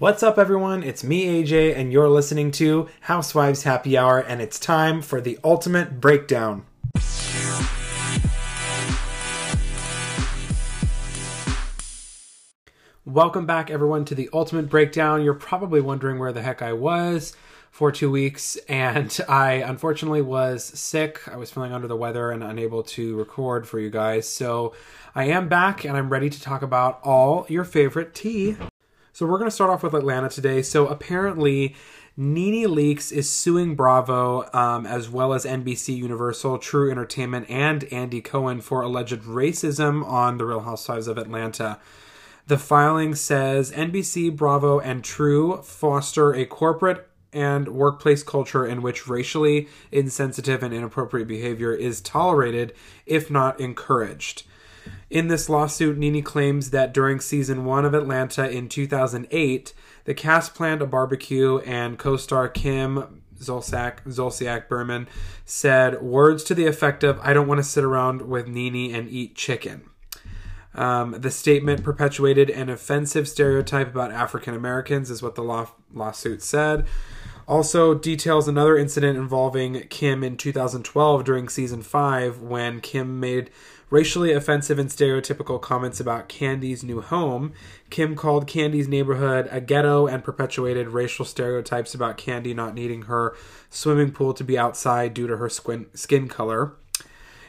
What's up, everyone? It's me, AJ, and you're listening to Housewives Happy Hour, and it's time for the ultimate breakdown. Welcome back, everyone, to the ultimate breakdown. You're probably wondering where the heck I was for two weeks, and I unfortunately was sick. I was feeling under the weather and unable to record for you guys. So I am back, and I'm ready to talk about all your favorite tea. So we're going to start off with Atlanta today. So apparently, Nene Leakes is suing Bravo um, as well as NBC Universal, True Entertainment, and Andy Cohen for alleged racism on The Real Housewives of Atlanta. The filing says NBC, Bravo, and True foster a corporate and workplace culture in which racially insensitive and inappropriate behavior is tolerated, if not encouraged. In this lawsuit, Nene claims that during season one of Atlanta in 2008, the cast planned a barbecue and co star Kim Zolciak, Zolciak Biermann said words to the effect of, I don't want to sit around with Nene and eat chicken. Um, the statement perpetuated an offensive stereotype about African Americans, is what the law- lawsuit said. Also, details another incident involving Kim in 2012 during season 5 when Kim made racially offensive and stereotypical comments about Kandi's new home. Kim called Kandi's neighborhood a ghetto and perpetuated racial stereotypes about Candy not needing her swimming pool to be outside due to her skin color.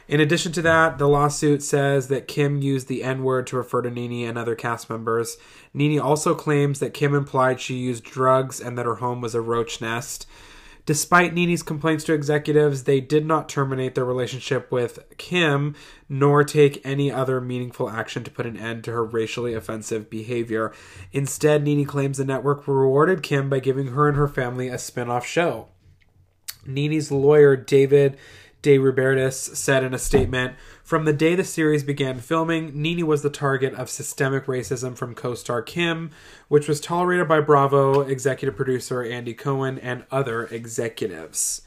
In addition to that, the lawsuit says that Kim used the N word to refer to Nene and other cast members. Nene also claims that Kim implied she used drugs and that her home was a roach nest. Despite Nene's complaints to executives, they did not terminate their relationship with Kim, nor take any other meaningful action to put an end to her racially offensive behavior. Instead, Nene claims the network rewarded Kim by giving her and her family a spin off show. Nene's lawyer, David deRubertis, said in a statement From the day the series began filming, Nene was the target of systemic racism from co star Kim, which was tolerated by Bravo executive producer Andy Cohen and other executives.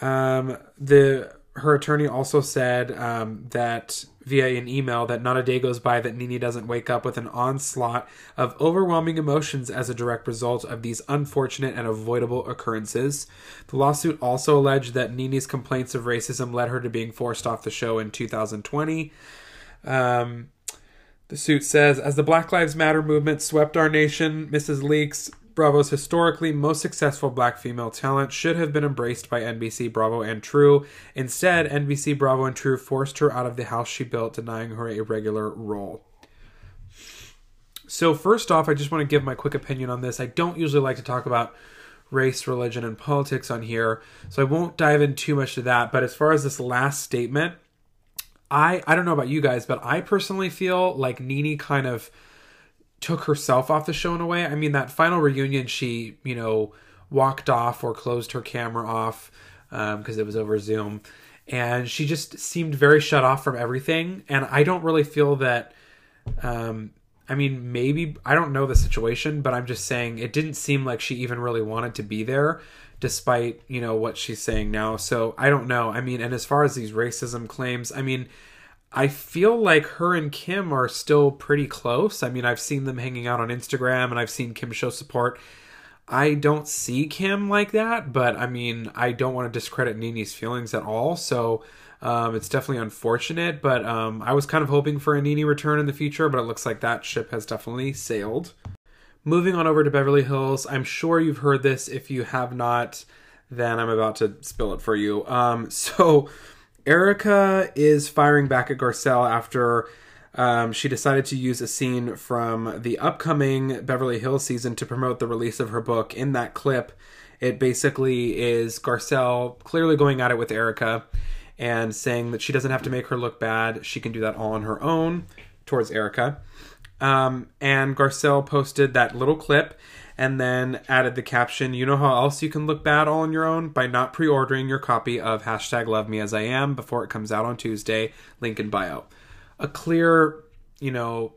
Um, the her attorney also said um, that via an email that not a day goes by that Nene doesn't wake up with an onslaught of overwhelming emotions as a direct result of these unfortunate and avoidable occurrences. The lawsuit also alleged that Nene's complaints of racism led her to being forced off the show in 2020. Um, the suit says, as the Black Lives Matter movement swept our nation, Mrs. Leakes Bravo's historically most successful black female talent should have been embraced by NBC, Bravo, and True. Instead, NBC, Bravo, and True forced her out of the house she built, denying her a regular role. So, first off, I just want to give my quick opinion on this. I don't usually like to talk about race, religion, and politics on here, so I won't dive in too much to that. But as far as this last statement, I I don't know about you guys, but I personally feel like Nene kind of took herself off the show in a way. I mean, that final reunion, she, you know, walked off or closed her camera off because um, it was over Zoom. And she just seemed very shut off from everything. And I don't really feel that. Um, I mean, maybe I don't know the situation, but I'm just saying it didn't seem like she even really wanted to be there, despite you know what she's saying now. So I don't know. I mean, and as far as these racism claims, I mean, I feel like her and Kim are still pretty close. I mean, I've seen them hanging out on Instagram and I've seen Kim show support. I don't see Kim like that, but I mean, I don't want to discredit Nene's feelings at all. So um, it's definitely unfortunate, but um, I was kind of hoping for a Nene return in the future, but it looks like that ship has definitely sailed. Moving on over to Beverly Hills, I'm sure you've heard this. If you have not, then I'm about to spill it for you. Um, so Erika is firing back at Garcelle after um, she decided to use a scene from the upcoming Beverly Hills season to promote the release of her book. In that clip, it basically is Garcelle clearly going at it with Erika and saying that she doesn't have to make her look bad. She can do that all on her own towards Erika. Um, and Garcelle posted that little clip and then added the caption, You know how else you can look bad all on your own? By not pre ordering your copy of hashtag love me as I am before it comes out on Tuesday. Link in bio. A clear, you know,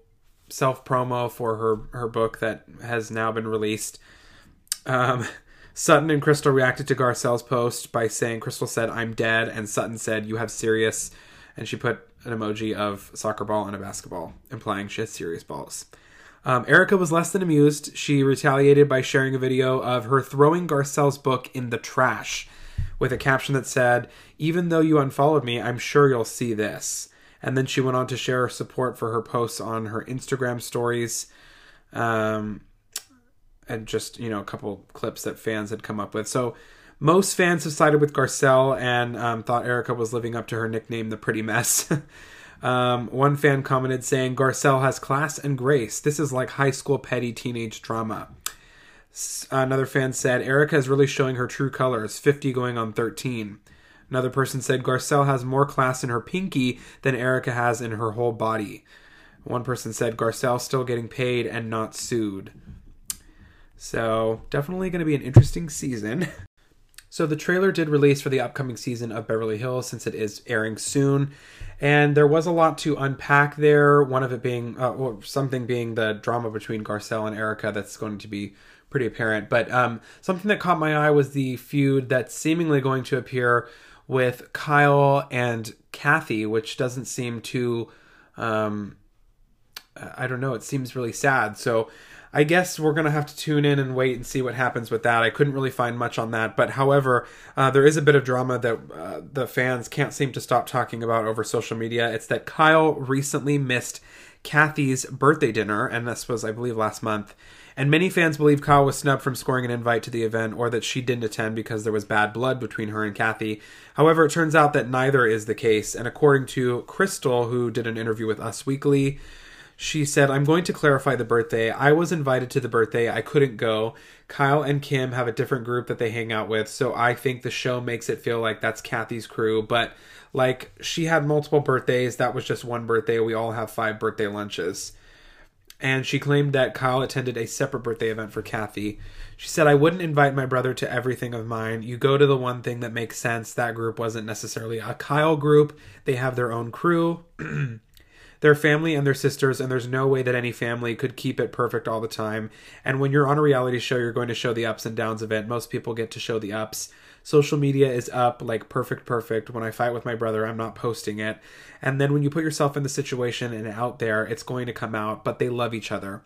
self promo for her, her book that has now been released. Um, Sutton and Crystal reacted to Garcelle's post by saying, Crystal said, I'm dead, and Sutton said, You have serious. And she put an emoji of soccer ball and a basketball, implying she has serious balls. Um, Erika was less than amused. She retaliated by sharing a video of her throwing Garcelle's book in the trash with a caption that said, Even though you unfollowed me, I'm sure you'll see this. And then she went on to share support for her posts on her Instagram stories. Um, and just, you know, a couple clips that fans had come up with. So most fans have sided with Garcelle and um, thought Erika was living up to her nickname, the Pretty Mess. Um, one fan commented saying, Garcelle has class and grace. This is like high school petty teenage drama. Another fan said, Erika is really showing her true colors, 50 going on 13. Another person said, Garcelle has more class in her pinky than Erika has in her whole body. One person said, Garcelle still getting paid and not sued. So, definitely going to be an interesting season. So the trailer did release for the upcoming season of Beverly Hills since it is airing soon. And there was a lot to unpack there. One of it being, uh, or something being the drama between Garcelle and Erika that's going to be pretty apparent. But um, something that caught my eye was the feud that's seemingly going to appear with Kyle and Kathy, which doesn't seem to, um, I don't know, it seems really sad. So I guess we're going to have to tune in and wait and see what happens with that. I couldn't really find much on that, but however, uh, there is a bit of drama that uh, the fans can't seem to stop talking about over social media. It's that Kyle recently missed Kathy's birthday dinner, and this was, I believe, last month. And many fans believe Kyle was snubbed from scoring an invite to the event or that she didn't attend because there was bad blood between her and Kathy. However, it turns out that neither is the case. And according to Crystal, who did an interview with Us Weekly, she said, I'm going to clarify the birthday. I was invited to the birthday. I couldn't go. Kyle and Kim have a different group that they hang out with. So I think the show makes it feel like that's Kathy's crew. But like she had multiple birthdays. That was just one birthday. We all have five birthday lunches. And she claimed that Kyle attended a separate birthday event for Kathy. She said, I wouldn't invite my brother to everything of mine. You go to the one thing that makes sense. That group wasn't necessarily a Kyle group, they have their own crew. They're family and their sisters, and there's no way that any family could keep it perfect all the time. And when you're on a reality show, you're going to show the ups and downs of it. Most people get to show the ups. Social media is up like perfect, perfect. When I fight with my brother, I'm not posting it. And then when you put yourself in the situation and out there, it's going to come out, but they love each other.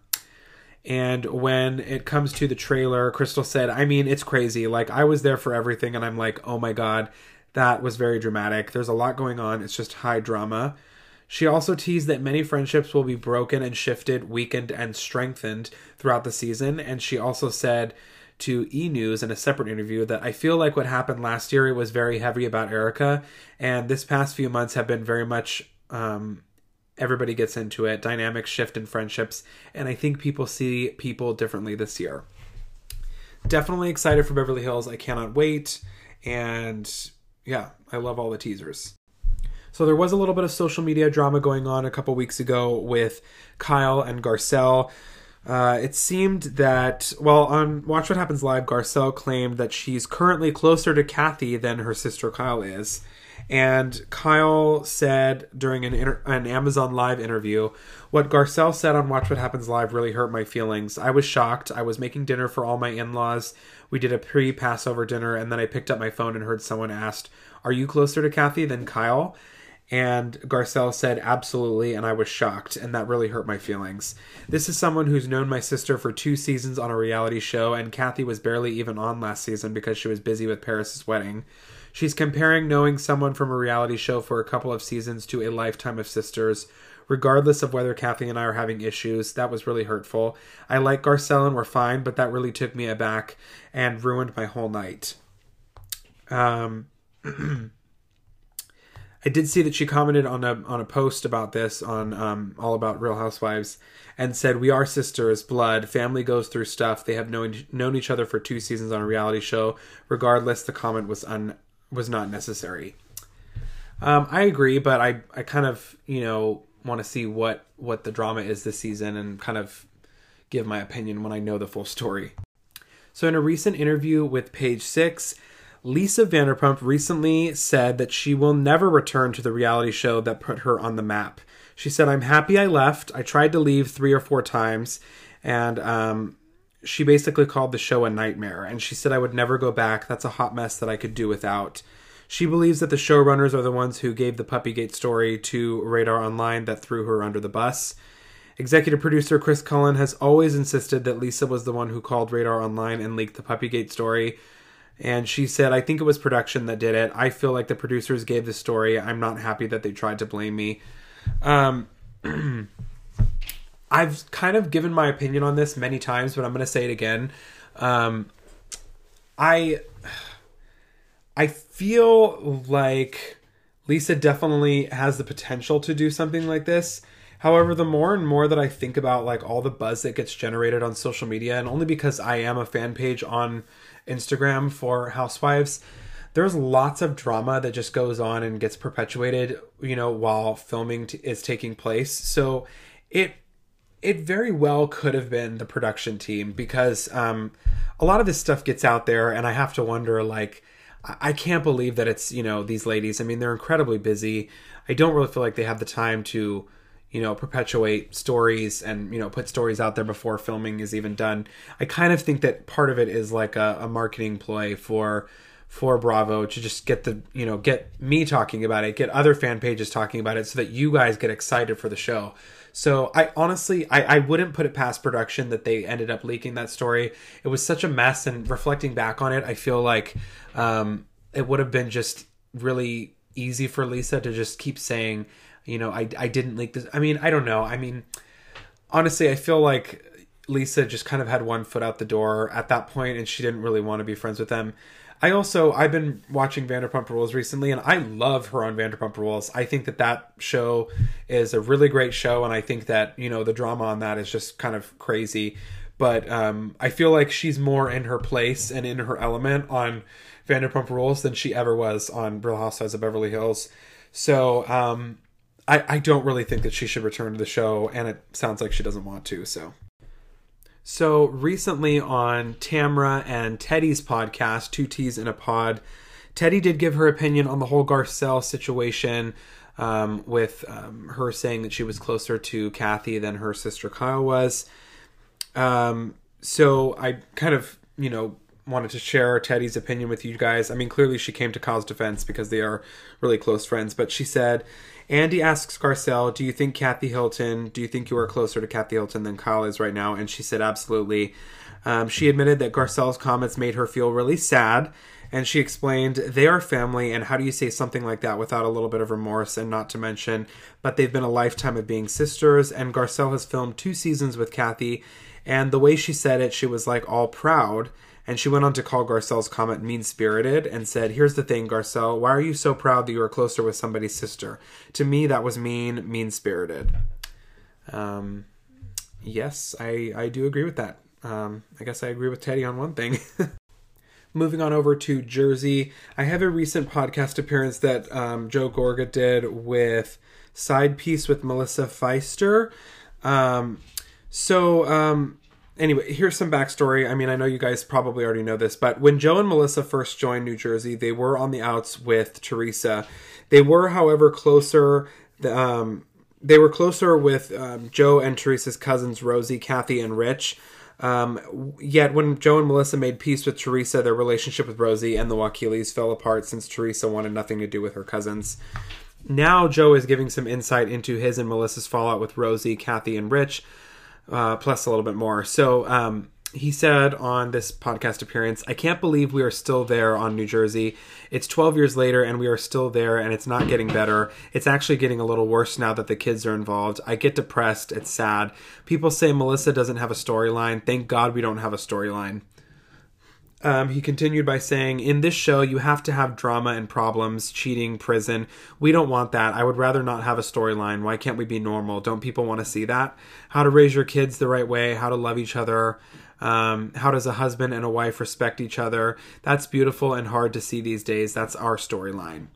And when it comes to the trailer, Crystal said, I mean, it's crazy. Like, I was there for everything, and I'm like, oh my God, that was very dramatic. There's a lot going on. It's just high drama. She also teased that many friendships will be broken and shifted, weakened, and strengthened throughout the season. And she also said to E News in a separate interview that I feel like what happened last year was very heavy about Erika, and this past few months have been very much um, everybody gets into it, dynamics shift in friendships, and I think people see people differently this year. Definitely excited for Beverly Hills. I cannot wait, and yeah, I love all the teasers. So there was a little bit of social media drama going on a couple weeks ago with Kyle and Garcelle. Uh, it seemed that, well, on Watch What Happens Live, Garcelle claimed that she's currently closer to Kathy than her sister Kyle is. And Kyle said during an, inter- an Amazon Live interview, what Garcelle said on Watch What Happens Live really hurt my feelings. I was shocked. I was making dinner for all my in laws. We did a pre Passover dinner, and then I picked up my phone and heard someone asked, Are you closer to Kathy than Kyle? And Garcelle said, absolutely, and I was shocked, and that really hurt my feelings. This is someone who's known my sister for two seasons on a reality show, and Kathy was barely even on last season because she was busy with Paris's wedding. She's comparing knowing someone from a reality show for a couple of seasons to a lifetime of sisters. Regardless of whether Kathy and I are having issues, that was really hurtful. I like Garcelle and we're fine, but that really took me aback and ruined my whole night. Um, I did see that she commented on a on a post about this on um, all about Real Housewives and said, "We are sisters, blood. Family goes through stuff. They have known known each other for two seasons on a reality show. Regardless, the comment was un was not necessary." Um, I agree, but I I kind of you know want to see what what the drama is this season and kind of give my opinion when I know the full story. So, in a recent interview with Page Six, Lisa Vanderpump recently said that she will never return to the reality show that put her on the map. She said, I'm happy I left. I tried to leave three or four times, and um, she basically called the show a nightmare. And she said, I would never go back. That's a hot mess that I could do without. She believes that the showrunners are the ones who gave the Puppygate story to Radar Online that threw her under the bus. Executive producer Chris Cullen has always insisted that Lisa was the one who called Radar Online and leaked the Puppygate story. And she said, I think it was production that did it. I feel like the producers gave the story. I'm not happy that they tried to blame me. Um, I've kind of given my opinion on this many times, but I'm going to say it again. Um, I I feel like Lisa definitely has the potential to do something like this. However, the more and more that I think about like all the buzz that gets generated on social media, and only because I am a fan page on Instagram for Housewives, there's lots of drama that just goes on and gets perpetuated, you know, while filming t- is taking place. So it it very well could have been the production team because um, a lot of this stuff gets out there, and I have to wonder like. I can't believe that it's you know these ladies. I mean, they're incredibly busy. I don't really feel like they have the time to you know perpetuate stories and you know put stories out there before filming is even done. I kind of think that part of it is like a, a, marketing ploy for for bravo to just get the you know get me talking about it get other fan pages talking about it so that you guys get excited for the show. So i honestly i, I wouldn't put it past production that they ended up leaking that story. It was such a mess and reflecting back on it i feel like um, it would have been just really easy for lisa to just keep saying you know, I I didn't leak this. I mean, I don't know. I mean, honestly, I feel like Lisa just kind of had one foot out the door at that point, and she didn't really want to be friends with them. I also I've been watching Vanderpump Rules recently, and I love her on Vanderpump Rules. I think that that show is a really great show, and I think that you know the drama on that is just kind of crazy. But um, I feel like she's more in her place and in her element on Vanderpump Rules than she ever was on Real Housewives of Beverly Hills. So um, I, I don't really think that she should return to the show, and it sounds like she doesn't want to. So, so recently on Tamra and Teddy's podcast, Two T's in a Pod, Teddy did give her opinion on the whole Garcelle situation. Um, with um, her saying that she was closer to Kathy than her sister Kyle was. Um, so I kind of, you know, wanted to share Teddy's opinion with you guys. I mean, clearly she came to Kyle's defense because they are really close friends, but she said Andy asks Garcelle, Do you think Kathy Hilton, do you think you are closer to Kathy Hilton than Kyle is right now? And she said, Absolutely. Um, she admitted that Garcelle's comments made her feel really sad. And she explained, They are family, and how do you say something like that without a little bit of remorse? And not to mention, but they've been a lifetime of being sisters. And Garcelle has filmed two seasons with Kathy. And the way she said it, she was like all proud. And she went on to call Garcelle's comment mean spirited and said, Here's the thing, Garcelle, why are you so proud that you are closer with somebody's sister? To me, that was mean, mean spirited. Um, yes, I, I do agree with that. Um, I guess I agree with Teddy on one thing. Moving on over to Jersey, I have a recent podcast appearance that um, Joe Gorga did with Side Piece with Melissa Pfeister. Um, so, um, anyway, here's some backstory. I mean, I know you guys probably already know this, but when Joe and Melissa first joined New Jersey, they were on the outs with Teresa. They were, however, closer. Um, they were closer with um, Joe and Teresa's cousins, Rosie, Kathy, and Rich. Um, yet, when Joe and Melissa made peace with Teresa, their relationship with Rosie and the Wakiles fell apart since Teresa wanted nothing to do with her cousins. Now, Joe is giving some insight into his and Melissa's fallout with Rosie, Kathy, and Rich uh, plus a little bit more. So um, he said on this podcast appearance, I can't believe we are still there on New Jersey. It's 12 years later and we are still there and it's not getting better. It's actually getting a little worse now that the kids are involved. I get depressed. It's sad. People say Melissa doesn't have a storyline. Thank God we don't have a storyline. Um, he continued by saying, In this show, you have to have drama and problems, cheating, prison. We don't want that. I would rather not have a storyline. Why can't we be normal? Don't people want to see that? How to raise your kids the right way, how to love each other. Um, how does a husband and a wife respect each other? That's beautiful and hard to see these days. That's our storyline.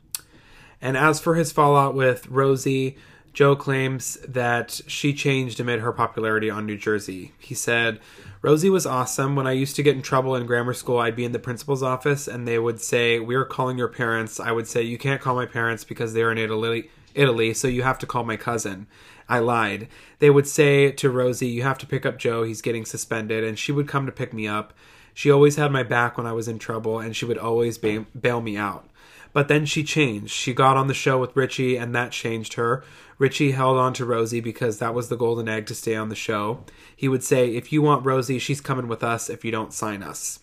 And as for his fallout with Rosie, Joe claims that she changed amid her popularity on New Jersey. He said, Rosie was awesome. When I used to get in trouble in grammar school, I'd be in the principal's office and they would say, We're calling your parents. I would say, You can't call my parents because they're in Italy, Italy, so you have to call my cousin. I lied. They would say to Rosie, You have to pick up Joe. He's getting suspended. And she would come to pick me up. She always had my back when I was in trouble and she would always bail me out. But then she changed. She got on the show with Richie, and that changed her. Richie held on to Rosie because that was the golden egg to stay on the show. He would say, If you want Rosie, she's coming with us if you don't sign us.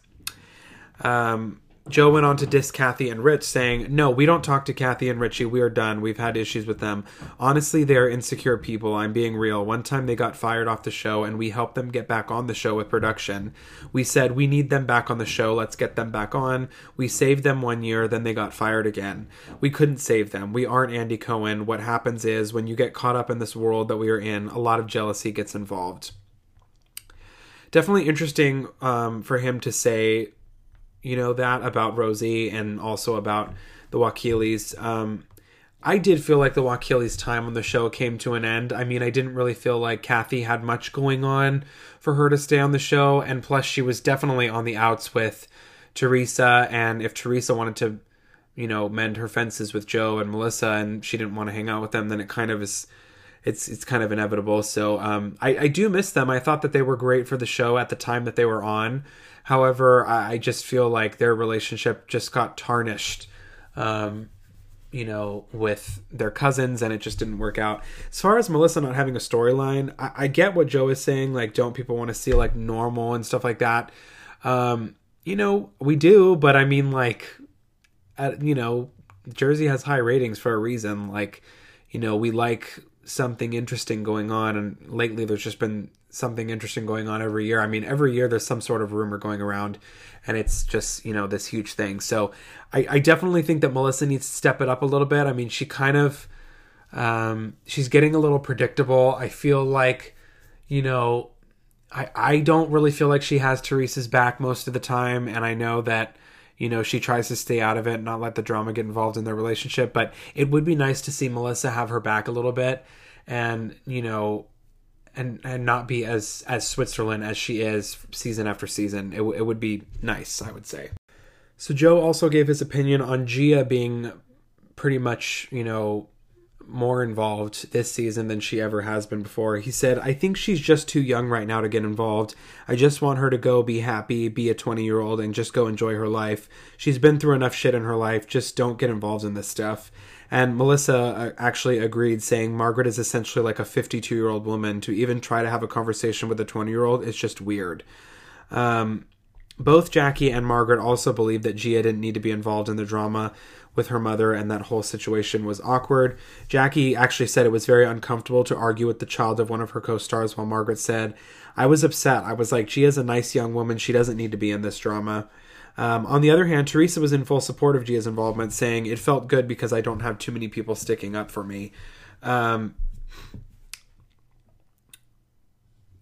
Um, Joe went on to diss Kathy and Rich, saying, No, we don't talk to Kathy and Richie. We are done. We've had issues with them. Honestly, they're insecure people. I'm being real. One time they got fired off the show, and we helped them get back on the show with production. We said, We need them back on the show. Let's get them back on. We saved them one year, then they got fired again. We couldn't save them. We aren't Andy Cohen. What happens is when you get caught up in this world that we are in, a lot of jealousy gets involved. Definitely interesting um, for him to say you know that about Rosie and also about the Wakiles. Um, I did feel like the Wakiles' time on the show came to an end. I mean, I didn't really feel like Kathy had much going on for her to stay on the show, and plus, she was definitely on the outs with Teresa. And if Teresa wanted to, you know, mend her fences with Joe and Melissa, and she didn't want to hang out with them, then it kind of is. It's it's kind of inevitable. So um, I, I do miss them. I thought that they were great for the show at the time that they were on. However, I just feel like their relationship just got tarnished, um, you know, with their cousins, and it just didn't work out. As far as Melissa not having a storyline, I, I get what Joe is saying. Like, don't people want to see like normal and stuff like that? Um, you know, we do, but I mean, like, at, you know, Jersey has high ratings for a reason. Like, you know, we like something interesting going on, and lately there's just been something interesting going on every year. I mean, every year there's some sort of rumor going around, and it's just you know this huge thing. So I, I definitely think that Melissa needs to step it up a little bit. I mean, she kind of um, she's getting a little predictable. I feel like you know I I don't really feel like she has Teresa's back most of the time, and I know that you know she tries to stay out of it, not let the drama get involved in their relationship. But it would be nice to see Melissa have her back a little bit, and you know and and not be as as Switzerland as she is season after season. It, w- it would be nice, I would say. So Joe also gave his opinion on Gia being pretty much, you know, more involved this season than she ever has been before. He said, I think she's just too young right now to get involved. I just want her to go be happy, be a 20 year old, and just go enjoy her life. She's been through enough shit in her life. Just don't get involved in this stuff. And Melissa uh, actually agreed, saying Margaret is essentially like a 52 year old woman. To even try to have a conversation with a 20 year old is just weird. Um, both Jackie and Margaret also believed that Gia didn't need to be involved in the drama with her mother and that whole situation was awkward. Jackie actually said it was very uncomfortable to argue with the child of one of her co stars, while Margaret said, I was upset. I was like, Gia's a nice young woman. She doesn't need to be in this drama. Um, on the other hand, Teresa was in full support of Gia's involvement, saying, It felt good because I don't have too many people sticking up for me. Um,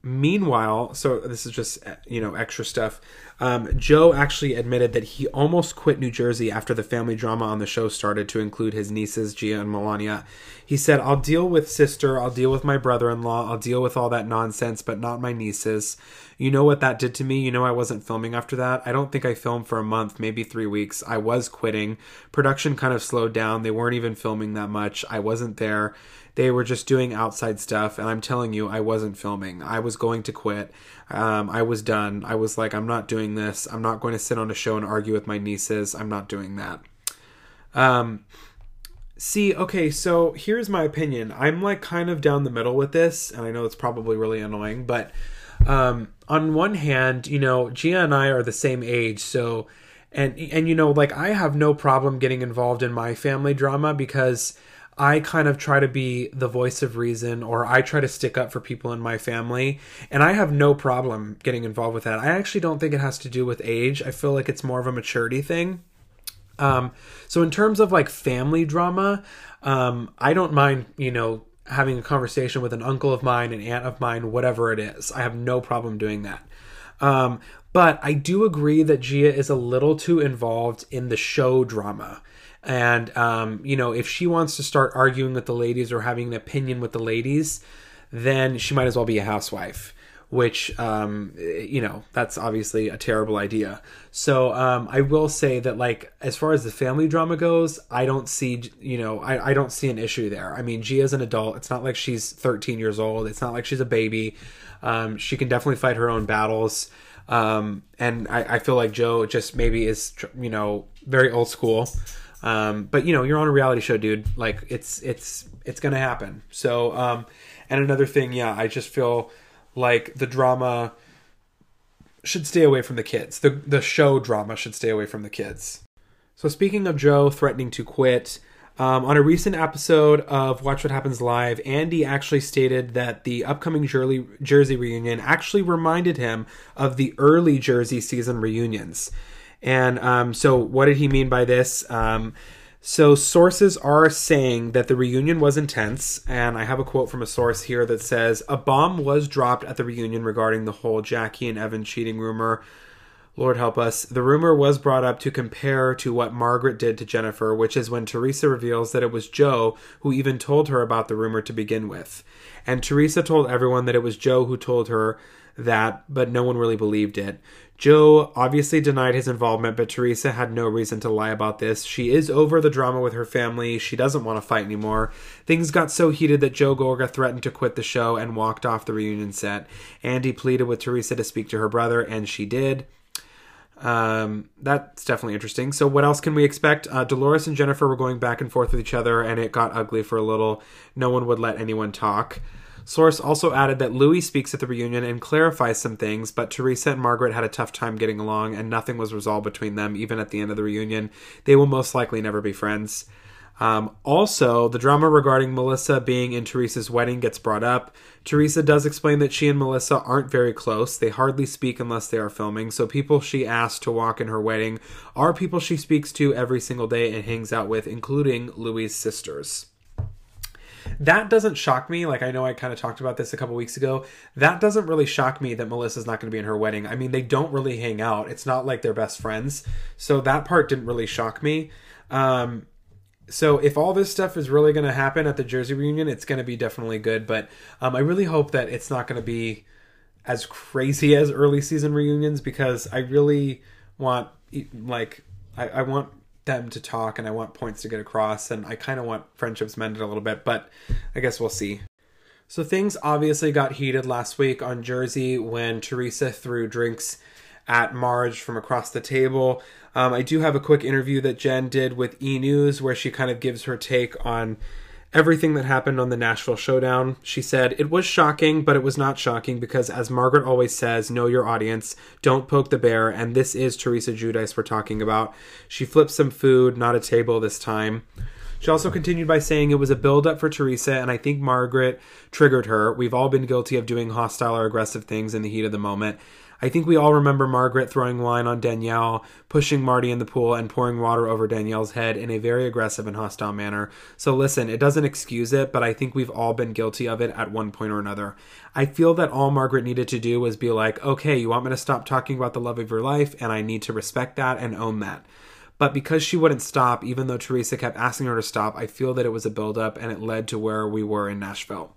meanwhile, so this is just, you know, extra stuff. Um, Joe actually admitted that he almost quit New Jersey after the family drama on the show started to include his nieces, Gia and Milania. He said, I'll deal with sister, I'll deal with my brother in law, I'll deal with all that nonsense, but not my nieces. You know what that did to me? You know, I wasn't filming after that. I don't think I filmed for a month, maybe three weeks. I was quitting. Production kind of slowed down. They weren't even filming that much. I wasn't there. They were just doing outside stuff. And I'm telling you, I wasn't filming. I was going to quit. Um, I was done. I was like, I'm not doing this. I'm not going to sit on a show and argue with my nieces. I'm not doing that. Um, see, okay, so here's my opinion. I'm like kind of down the middle with this, and I know it's probably really annoying, but um, on one hand, you know, Gia and I are the same age, so and and you know, like I have no problem getting involved in my family drama because I kind of try to be the voice of reason or I try to stick up for people in my family. And I have no problem getting involved with that. I actually don't think it has to do with age. I feel like it's more of a maturity thing. Um, so in terms of like family drama, um, I don't mind, you know, having a conversation with an uncle of mine, an aunt of mine, whatever it is. I have no problem doing that. Um, but I do agree that Gia is a little too involved in the show drama. And, um, you know, if she wants to start arguing with the ladies or having an opinion with the ladies, then she might as well be a housewife which um, you know that's obviously a terrible idea. So um, i will say that like as far as the family drama goes i don't see you know I, I don't see an issue there. I mean Gia's an adult. It's not like she's 13 years old. It's not like she's a baby. Um, she can definitely fight her own battles. Um, and I, I feel like joe just maybe is you know very old school Um, but you know, you're on a reality show, dude. Like it's it's it's gonna happen. So, um, and another thing, yeah, I just feel like the drama should stay away from the kids. The the show drama should stay away from the kids. So speaking of Joe threatening to quit, um, on a recent episode of Watch What Happens Live, Andy actually stated that the upcoming Jersey, Jersey reunion actually reminded him of the early Jersey season reunions. And um, so, what did he mean by this? Um, so, sources are saying that the reunion was intense, and I have a quote from a source here that says A bomb was dropped at the reunion regarding the whole Jackie and Evan cheating rumor. Lord help us. The rumor was brought up to compare to what Margaret did to Jennifer, which is when Teresa reveals that it was Joe who even told her about the rumor to begin with. And Teresa told everyone that it was Joe who told her that, but no one really believed it. Joe obviously denied his involvement, but Teresa had no reason to lie about this. She is over the drama with her family. She doesn't want to fight anymore. Things got so heated that Joe Gorga threatened to quit the show and walked off the reunion set. Andy pleaded with Teresa to speak to her brother, and she did. Um, that's definitely interesting. So, what else can we expect? Uh, Dolores and Jennifer were going back and forth with each other, and it got ugly for a little. No one would let anyone talk. Source also added that Luis speaks at the reunion and clarifies some things, but Teresa and Margaret had a tough time getting along, and nothing was resolved between them, even at the end of the reunion. They will most likely never be friends. Um, also, the drama regarding Melissa being in Teresa's wedding gets brought up. Teresa does explain that she and Melissa aren't very close. They hardly speak unless they are filming. So, people she asks to walk in her wedding are people she speaks to every single day and hangs out with, including Luis' sisters. That doesn't shock me. Like, I know I kind of talked about this a couple weeks ago. That doesn't really shock me that Melissa's not going to be in her wedding. I mean, they don't really hang out, it's not like they're best friends. So, that part didn't really shock me. Um, so if all this stuff is really going to happen at the Jersey reunion, it's going to be definitely good. But um, I really hope that it's not going to be as crazy as early season reunions because I really want like I, I want them to talk and I want points to get across and I kind of want friendships mended a little bit. But I guess we'll see. So things obviously got heated last week on Jersey when Teresa threw drinks at Marge from across the table. Um, I do have a quick interview that Jen did with E News where she kind of gives her take on everything that happened on the Nashville Showdown. She said, It was shocking, but it was not shocking because, as Margaret always says, know your audience, don't poke the bear, and this is Teresa Giudice we're talking about. She flipped some food, not a table this time. She also continued by saying it was a build up for Teresa, and I think Margaret triggered her. We've all been guilty of doing hostile or aggressive things in the heat of the moment. I think we all remember Margaret throwing wine on Danielle, pushing Marty in the pool, and pouring water over Danielle's head in a very aggressive and hostile manner. So listen, it doesn't excuse it, but I think we've all been guilty of it at one point or another. I feel that all Margaret needed to do was be like, okay, you want me to stop talking about the love of your life, and I need to respect that and own that. But because she wouldn't stop, even though Teresa kept asking her to stop, I feel that it was a buildup and it led to where we were in Nashville.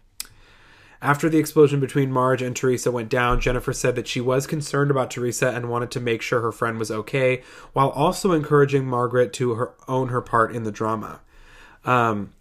After the explosion between Marge and Teresa went down, Jennifer said that she was concerned about Teresa and wanted to make sure her friend was okay, while also encouraging Margaret to her, own her part in the drama. Um,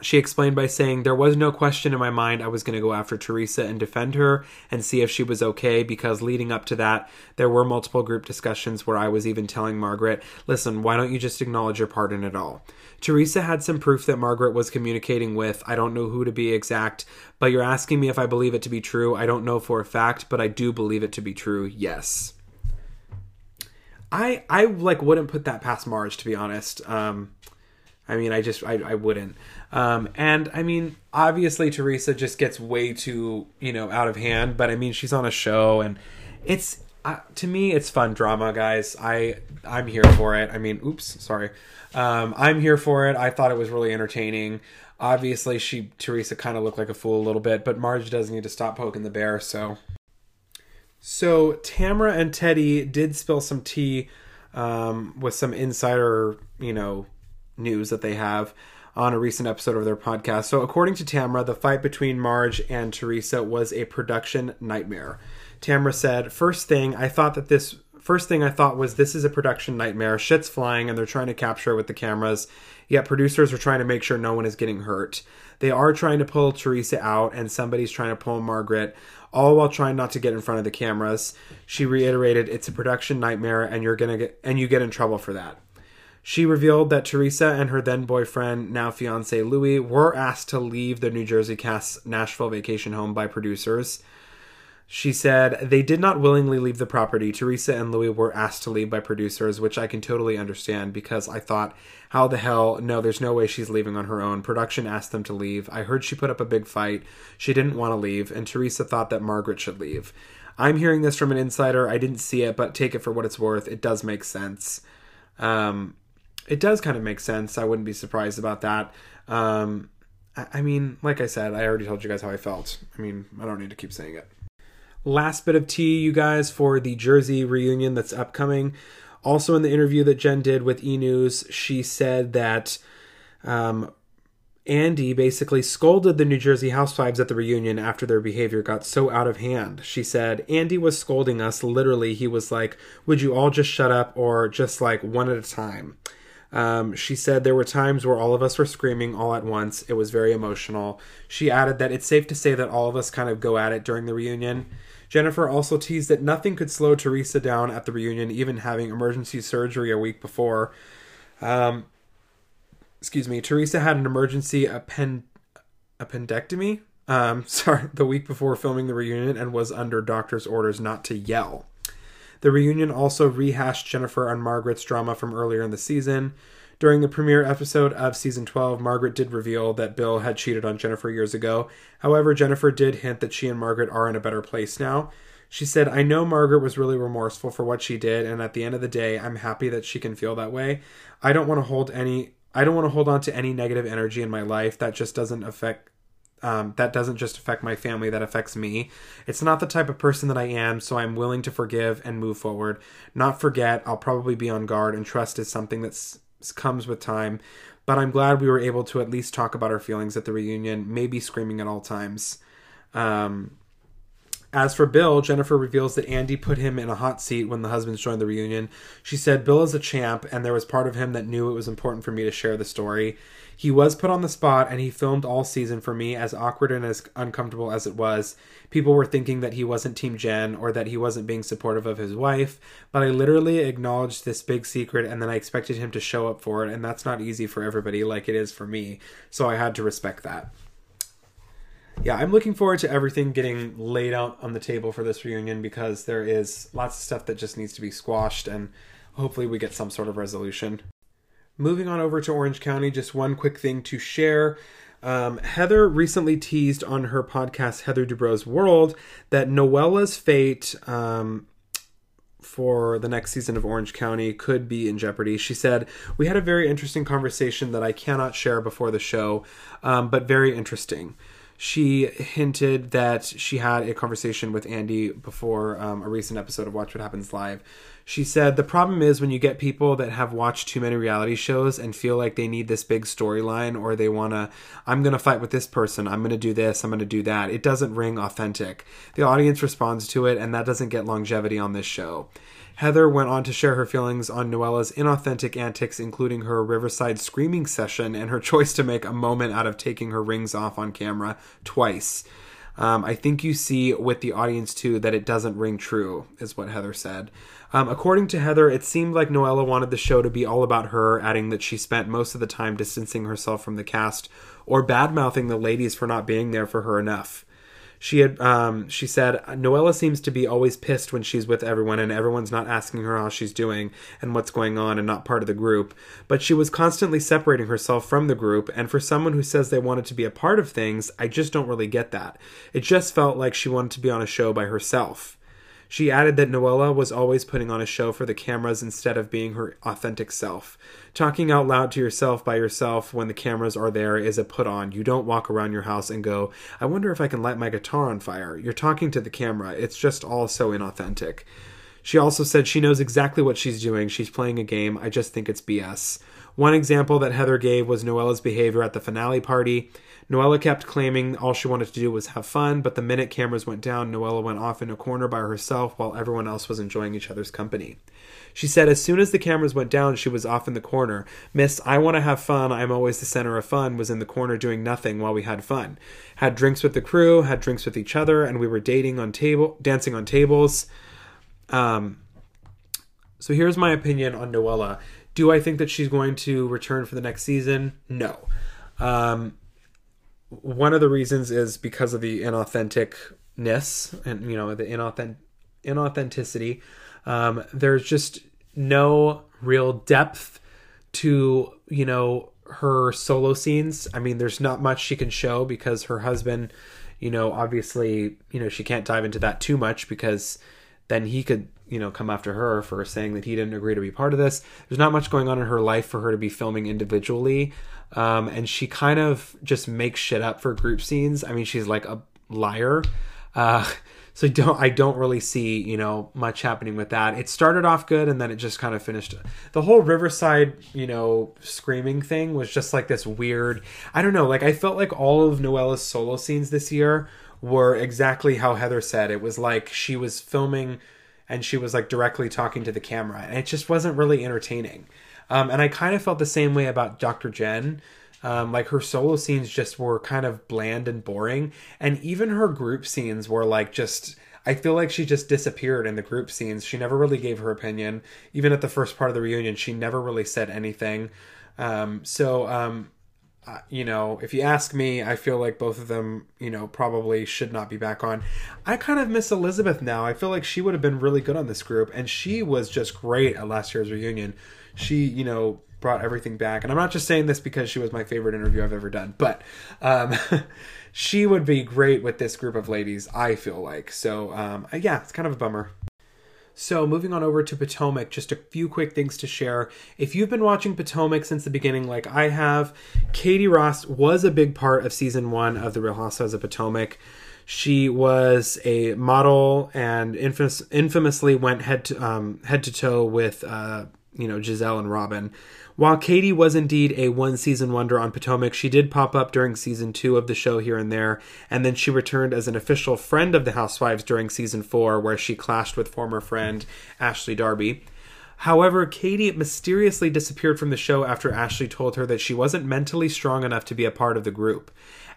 she explained by saying, There was no question in my mind I was going to go after Teresa and defend her and see if she was okay because leading up to that, there were multiple group discussions where I was even telling Margaret, Listen, why don't you just acknowledge your part in it all? Teresa had some proof that Margaret was communicating with, I don't know who to be exact, but you're asking me if I believe it to be true. I don't know for a fact, but I do believe it to be true, yes. I I like wouldn't put that past Marge to be honest. Um, I mean, I just I, I wouldn't. Um, and I mean, obviously Teresa just gets way too you know out of hand. But I mean, she's on a show, and it's uh, to me it's fun drama, guys. I I'm here for it. I mean, oops, sorry. Um, I'm here for it. I thought it was really entertaining. Obviously, she Teresa kind of looked like a fool a little bit, but Marge does need to stop poking the bear. So, so Tamra and Teddy did spill some tea um, with some insider, you know, news that they have on a recent episode of their podcast. So, according to Tamra, the fight between Marge and Teresa was a production nightmare. Tamra said, First thing, I thought that this. First thing I thought was this is a production nightmare. Shit's flying and they're trying to capture it with the cameras. Yet producers are trying to make sure no one is getting hurt. They are trying to pull Teresa out and somebody's trying to pull Margaret, all while trying not to get in front of the cameras. She reiterated, "It's a production nightmare and you're going to get and you get in trouble for that." She revealed that Teresa and her then boyfriend, now fiance Luis, were asked to leave the New Jersey cast's Nashville vacation home by producers. She said they did not willingly leave the property. Teresa and Luis were asked to leave by producers, which I can totally understand because I thought, how the hell? No, there's no way she's leaving on her own. Production asked them to leave. I heard she put up a big fight. She didn't want to leave, and Teresa thought that Margaret should leave. I'm hearing this from an insider. I didn't see it, but take it for what it's worth. It does make sense. Um, it does kind of make sense. I wouldn't be surprised about that. Um, I, I mean, like I said, I already told you guys how I felt. I mean, I don't need to keep saying it. Last bit of tea, you guys, for the Jersey reunion that's upcoming. Also, in the interview that Jen did with E News, she said that um, Andy basically scolded the New Jersey housewives at the reunion after their behavior got so out of hand. She said, Andy was scolding us. Literally, he was like, Would you all just shut up or just like one at a time? Um, she said there were times where all of us were screaming all at once. It was very emotional. She added that it's safe to say that all of us kind of go at it during the reunion. Jennifer also teased that nothing could slow Teresa down at the reunion, even having emergency surgery a week before. Um, excuse me, Teresa had an emergency append- appendectomy. Um, sorry, the week before filming the reunion and was under doctor's orders not to yell. The reunion also rehashed Jennifer and Margaret's drama from earlier in the season. During the premiere episode of season 12, Margaret did reveal that Bill had cheated on Jennifer years ago. However, Jennifer did hint that she and Margaret are in a better place now. She said, I know Margaret was really remorseful for what she did, and at the end of the day, I'm happy that she can feel that way. I don't want to hold any I don't want to hold on to any negative energy in my life that just doesn't affect um, that doesn't just affect my family, that affects me. It's not the type of person that I am, so I'm willing to forgive and move forward. Not forget, I'll probably be on guard, and trust is something that comes with time. But I'm glad we were able to at least talk about our feelings at the reunion, maybe screaming at all times. Um, as for Bill, Jennifer reveals that Andy put him in a hot seat when the husbands joined the reunion. She said, Bill is a champ, and there was part of him that knew it was important for me to share the story. He was put on the spot, and he filmed all season for me, as awkward and as uncomfortable as it was. People were thinking that he wasn't Team Jen or that he wasn't being supportive of his wife, but I literally acknowledged this big secret, and then I expected him to show up for it, and that's not easy for everybody like it is for me, so I had to respect that yeah, I'm looking forward to everything getting laid out on the table for this reunion because there is lots of stuff that just needs to be squashed and hopefully we get some sort of resolution. Moving on over to Orange County, just one quick thing to share. Um, Heather recently teased on her podcast, Heather Dubrow's World, that Noella's fate um, for the next season of Orange County could be in jeopardy. She said, We had a very interesting conversation that I cannot share before the show, um, but very interesting she hinted that she had a conversation with Andy before um, a recent episode of Watch What Happens Live. She said, The problem is when you get people that have watched too many reality shows and feel like they need this big storyline or they want to, I'm going to fight with this person, I'm going to do this, I'm going to do that. It doesn't ring authentic. The audience responds to it, and that doesn't get longevity on this show. Heather went on to share her feelings on Noella's inauthentic antics, including her Riverside screaming session and her choice to make a moment out of taking her rings off on camera twice. Um, I think you see with the audience too that it doesn't ring true, is what Heather said. Um, according to Heather, it seemed like Noella wanted the show to be all about her, adding that she spent most of the time distancing herself from the cast or bad mouthing the ladies for not being there for her enough. She had um, she said Noella seems to be always pissed when she's with everyone and everyone's not asking her how she's doing and what's going on and not part of the group. But she was constantly separating herself from the group and for someone who says they wanted to be a part of things I just don't really get that. It just felt like she wanted to be on a show by herself she added that Noella was always putting on a show for the cameras instead of being her authentic self. Talking out loud to yourself by yourself when the cameras are there is a put on. You don't walk around your house and go, I wonder if I can light my guitar on fire. You're talking to the camera. It's just all so inauthentic. She also said she knows exactly what she's doing. She's playing a game. I just think it's BS. One example that Heather gave was Noella's behavior at the finale party. Noella kept claiming all she wanted to do was have fun, but the minute cameras went down, Noella went off in a corner by herself while everyone else was enjoying each other's company. She said as soon as the cameras went down, she was off in the corner. Miss I Want to Have Fun, I'm Always the Center of Fun was in the corner doing nothing while we had fun. Had drinks with the crew, had drinks with each other, and we were dating on table, dancing on tables. Um, so here's my opinion on Noella Do I think that she's going to return for the next season? No. Um, one of the reasons is because of the inauthenticness and you know the inauthent inauthenticity. Um, there's just no real depth to you know her solo scenes. I mean, there's not much she can show because her husband, you know, obviously, you know, she can't dive into that too much because then he could, you know, come after her for saying that he didn't agree to be part of this. There's not much going on in her life for her to be filming individually. Um, and she kind of just makes shit up for group scenes. I mean, she's like a liar. Uh, so don't I don't really see you know much happening with that. It started off good and then it just kind of finished. The whole Riverside you know screaming thing was just like this weird. I don't know. Like I felt like all of Noella's solo scenes this year were exactly how Heather said. It was like she was filming and she was like directly talking to the camera, and it just wasn't really entertaining. Um, and I kind of felt the same way about Dr. Jen. Um, like her solo scenes just were kind of bland and boring, and even her group scenes were like just. I feel like she just disappeared in the group scenes. She never really gave her opinion. Even at the first part of the reunion, she never really said anything. Um, so, um, you know, if you ask me, I feel like both of them, you know, probably should not be back on. I kind of miss Elizabeth now. I feel like she would have been really good on this group, and she was just great at last year's reunion. She, you know, brought everything back. And I'm not just saying this because she was my favorite interview I've ever done, but um, she would be great with this group of ladies, I feel like. So, um, yeah, it's kind of a bummer. So, moving on over to Potomac, just a few quick things to share. If you've been watching Potomac since the beginning, like I have, Katie Rost was a big part of season one of The Real Housewives of Potomac. She was a model and infamous, infamously went head to um, head to toe with uh, you know Gizelle and Robyn. While Katie was indeed a one season wonder on Potomac, she did pop up during season two of the show here and there, and then she returned as an official friend of the Housewives during season four, where she clashed with former friend Ashley Darby. However, Katie mysteriously disappeared from the show after Ashley told her that she wasn't mentally strong enough to be a part of the group.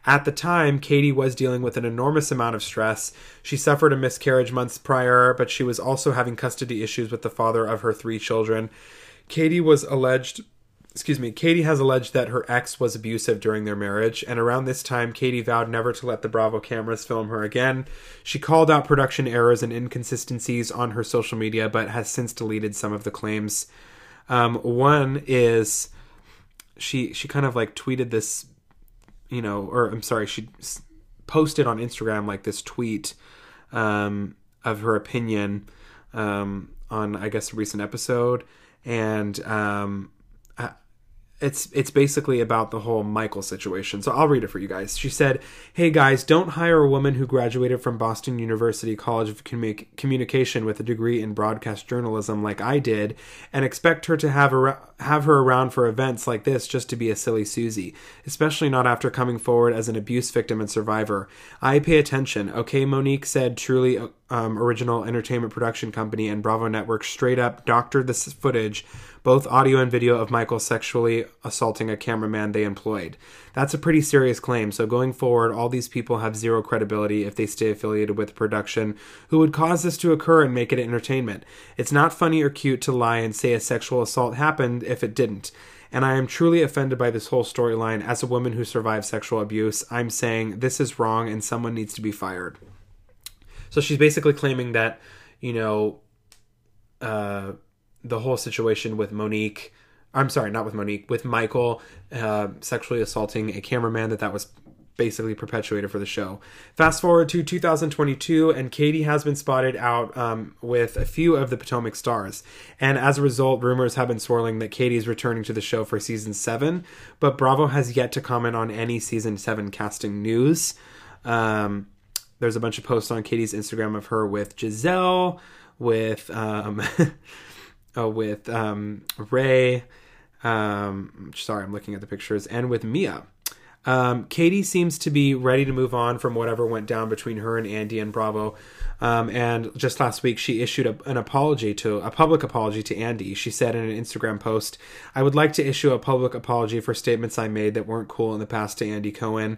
At the time, Katie was dealing with an enormous amount of stress. She suffered a miscarriage months prior, but she was also having custody issues with the father of her three children. Katie was alleged excuse me, Katie has alleged that her ex was abusive during their marriage, and around this time, Katie vowed never to let the Bravo cameras film her again. She called out production errors and inconsistencies on her social media, but has since deleted some of the claims. Um, one is she she kind of like tweeted this, you know, or I'm sorry, she posted on Instagram like this tweet um, of her opinion um, on I guess a recent episode and um, it's it's basically about the whole Michael situation. So I'll read it for you guys. She said, "Hey guys, don't hire a woman who graduated from Boston University College of Communication with a degree in broadcast journalism like I did and expect her to have a, have her around for events like this just to be a silly Susie, especially not after coming forward as an abuse victim and survivor. I pay attention." Okay, Monique said, "Truly um, original entertainment production company and Bravo Network straight up doctored this footage both audio and video of Michael sexually assaulting a cameraman they employed. That's a pretty serious claim, so going forward, all these people have zero credibility if they stay affiliated with production who would cause this to occur and make it entertainment. It's not funny or cute to lie and say a sexual assault happened if it didn't. And I am truly offended by this whole storyline. As a woman who survived sexual abuse, I'm saying this is wrong and someone needs to be fired. So she's basically claiming that, you know, uh, the whole situation with Monique. I'm sorry, not with Monique, with Michael uh, sexually assaulting a cameraman. That that was basically perpetuated for the show. Fast forward to 2022, and Katie has been spotted out um, with a few of the Potomac stars. And as a result, rumors have been swirling that Katie is returning to the show for season seven, but Bravo has yet to comment on any season seven casting news. Um, there's a bunch of posts on Katie's Instagram of her with Gizelle, with um, uh, with um, Ray. Um, sorry, I'm looking at the pictures, and with Mia. Um, Katie seems to be ready to move on from whatever went down between her and Andy and Bravo. Um, and just last week, she issued a, an apology to a public apology to Andy. She said in an Instagram post, "I would like to issue a public apology for statements I made that weren't cool in the past to Andy Cohen,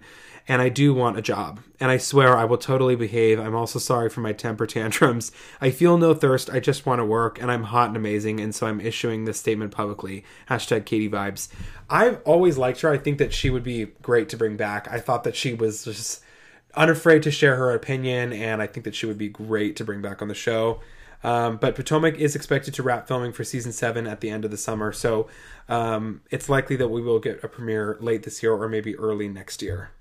and I do want a job. And I swear I will totally behave. I'm also sorry for my temper tantrums. I feel no thirst. I just want to work, and I'm hot and amazing, and so I'm issuing this statement publicly." Hashtag Katie vibes. I've always liked her. I think that she would be great to bring back. I thought that she was just unafraid to share her opinion, and I think that she would be great to bring back on the show. Um, but Potomac is expected to wrap filming for season seven at the end of the summer, so um, it's likely that we will get a premiere late this year or maybe early next year.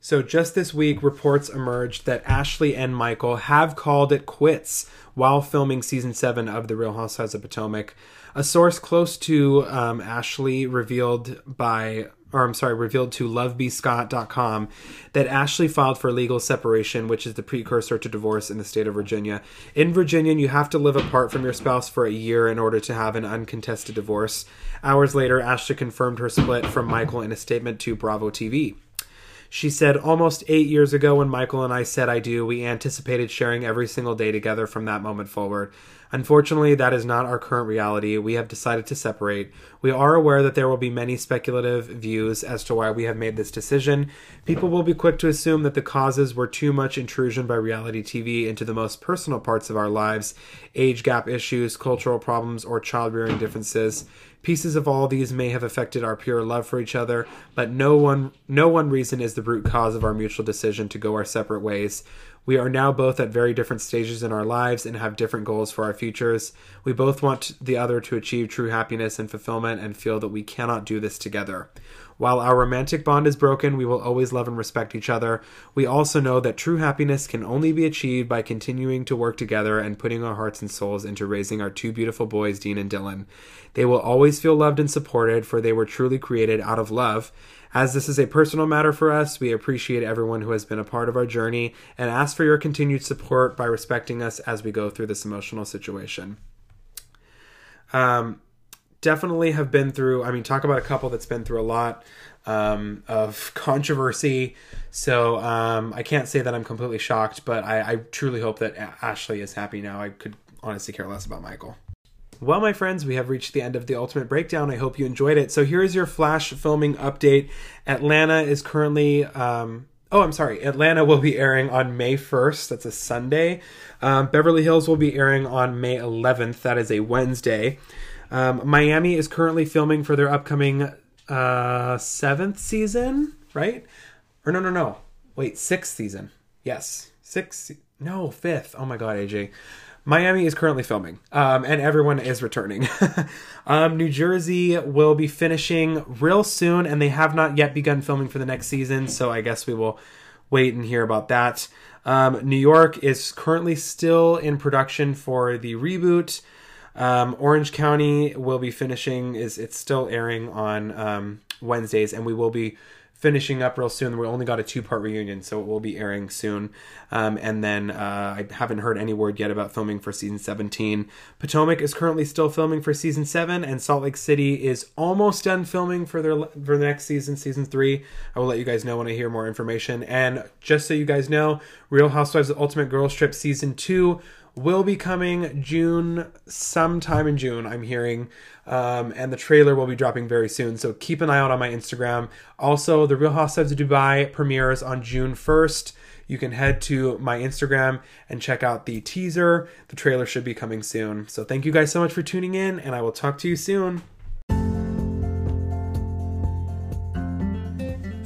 So, just this week, reports emerged that Ashley and Michael have called it quits while filming season seven of The Real Housewives of Potomac. A source close to um, Ashley revealed by or I'm sorry, revealed to lovebscott.com that Ashley filed for legal separation, which is the precursor to divorce in the state of Virginia. In Virginia, you have to live apart from your spouse for a year in order to have an uncontested divorce. Hours later, Ashley confirmed her split from Michael in a statement to Bravo TV. She said, Almost eight years ago, when Michael and I said I do, we anticipated sharing every single day together from that moment forward. Unfortunately, that is not our current reality. We have decided to separate. We are aware that there will be many speculative views as to why we have made this decision. People will be quick to assume that the causes were too much intrusion by reality TV into the most personal parts of our lives age gap issues, cultural problems, or child rearing differences. Pieces of all these may have affected our pure love for each other, but no one no one reason is the root cause of our mutual decision to go our separate ways. We are now both at very different stages in our lives and have different goals for our futures. We both want the other to achieve true happiness and fulfillment and feel that we cannot do this together. While our romantic bond is broken, we will always love and respect each other. We also know that true happiness can only be achieved by continuing to work together and putting our hearts and souls into raising our two beautiful boys, Dean and Dylan. They will always feel loved and supported, for they were truly created out of love. As this is a personal matter for us, we appreciate everyone who has been a part of our journey and ask for your continued support by respecting us as we go through this emotional situation. Um, definitely have been through. I mean, talk about a couple that's been through a lot um, of controversy. So um, I can't say that I'm completely shocked, but I, I truly hope that Ashley is happy now. I could honestly care less about Michael. Well, my friends, we have reached the end of the Ultimate Breakdown. I hope you enjoyed it. So here is your flash filming update. Atlanta is currently. Um, oh, I'm sorry. Atlanta will be airing on May 1st. That's a Sunday. Um, Beverly Hills will be airing on May 11th. That is a Wednesday. Um, Miami is currently filming for their upcoming uh, seventh season, right? Or no, no, no. Wait, sixth season. Yes, sixth. No, fifth. Oh my god, AJ. Miami is currently filming, um, and everyone is returning. um, New Jersey will be finishing real soon, and they have not yet begun filming for the next season. So I guess we will wait and hear about that. Um, New York is currently still in production for the reboot. Um, Orange County will be finishing is it's still airing on um, Wednesdays, and we will be finishing up real soon. We only got a two part reunion, so it will be airing soon. Um, and then uh, I haven't heard any word yet about filming for season 17. Potomac is currently still filming for season 7, and Salt Lake City is almost done filming for their for the next season, season 3. I will let you guys know when I hear more information. And just so you guys know, Real Housewives of Ultimate Girls Trip season 2 will be coming June, sometime in June, I'm hearing. Um, and the trailer will be dropping very soon. So keep an eye out on my Instagram. Also, The Real Housewives of Dubai premieres on June 1st. You can head to my Instagram and check out the teaser. The trailer should be coming soon. So thank you guys so much for tuning in, and I will talk to you soon.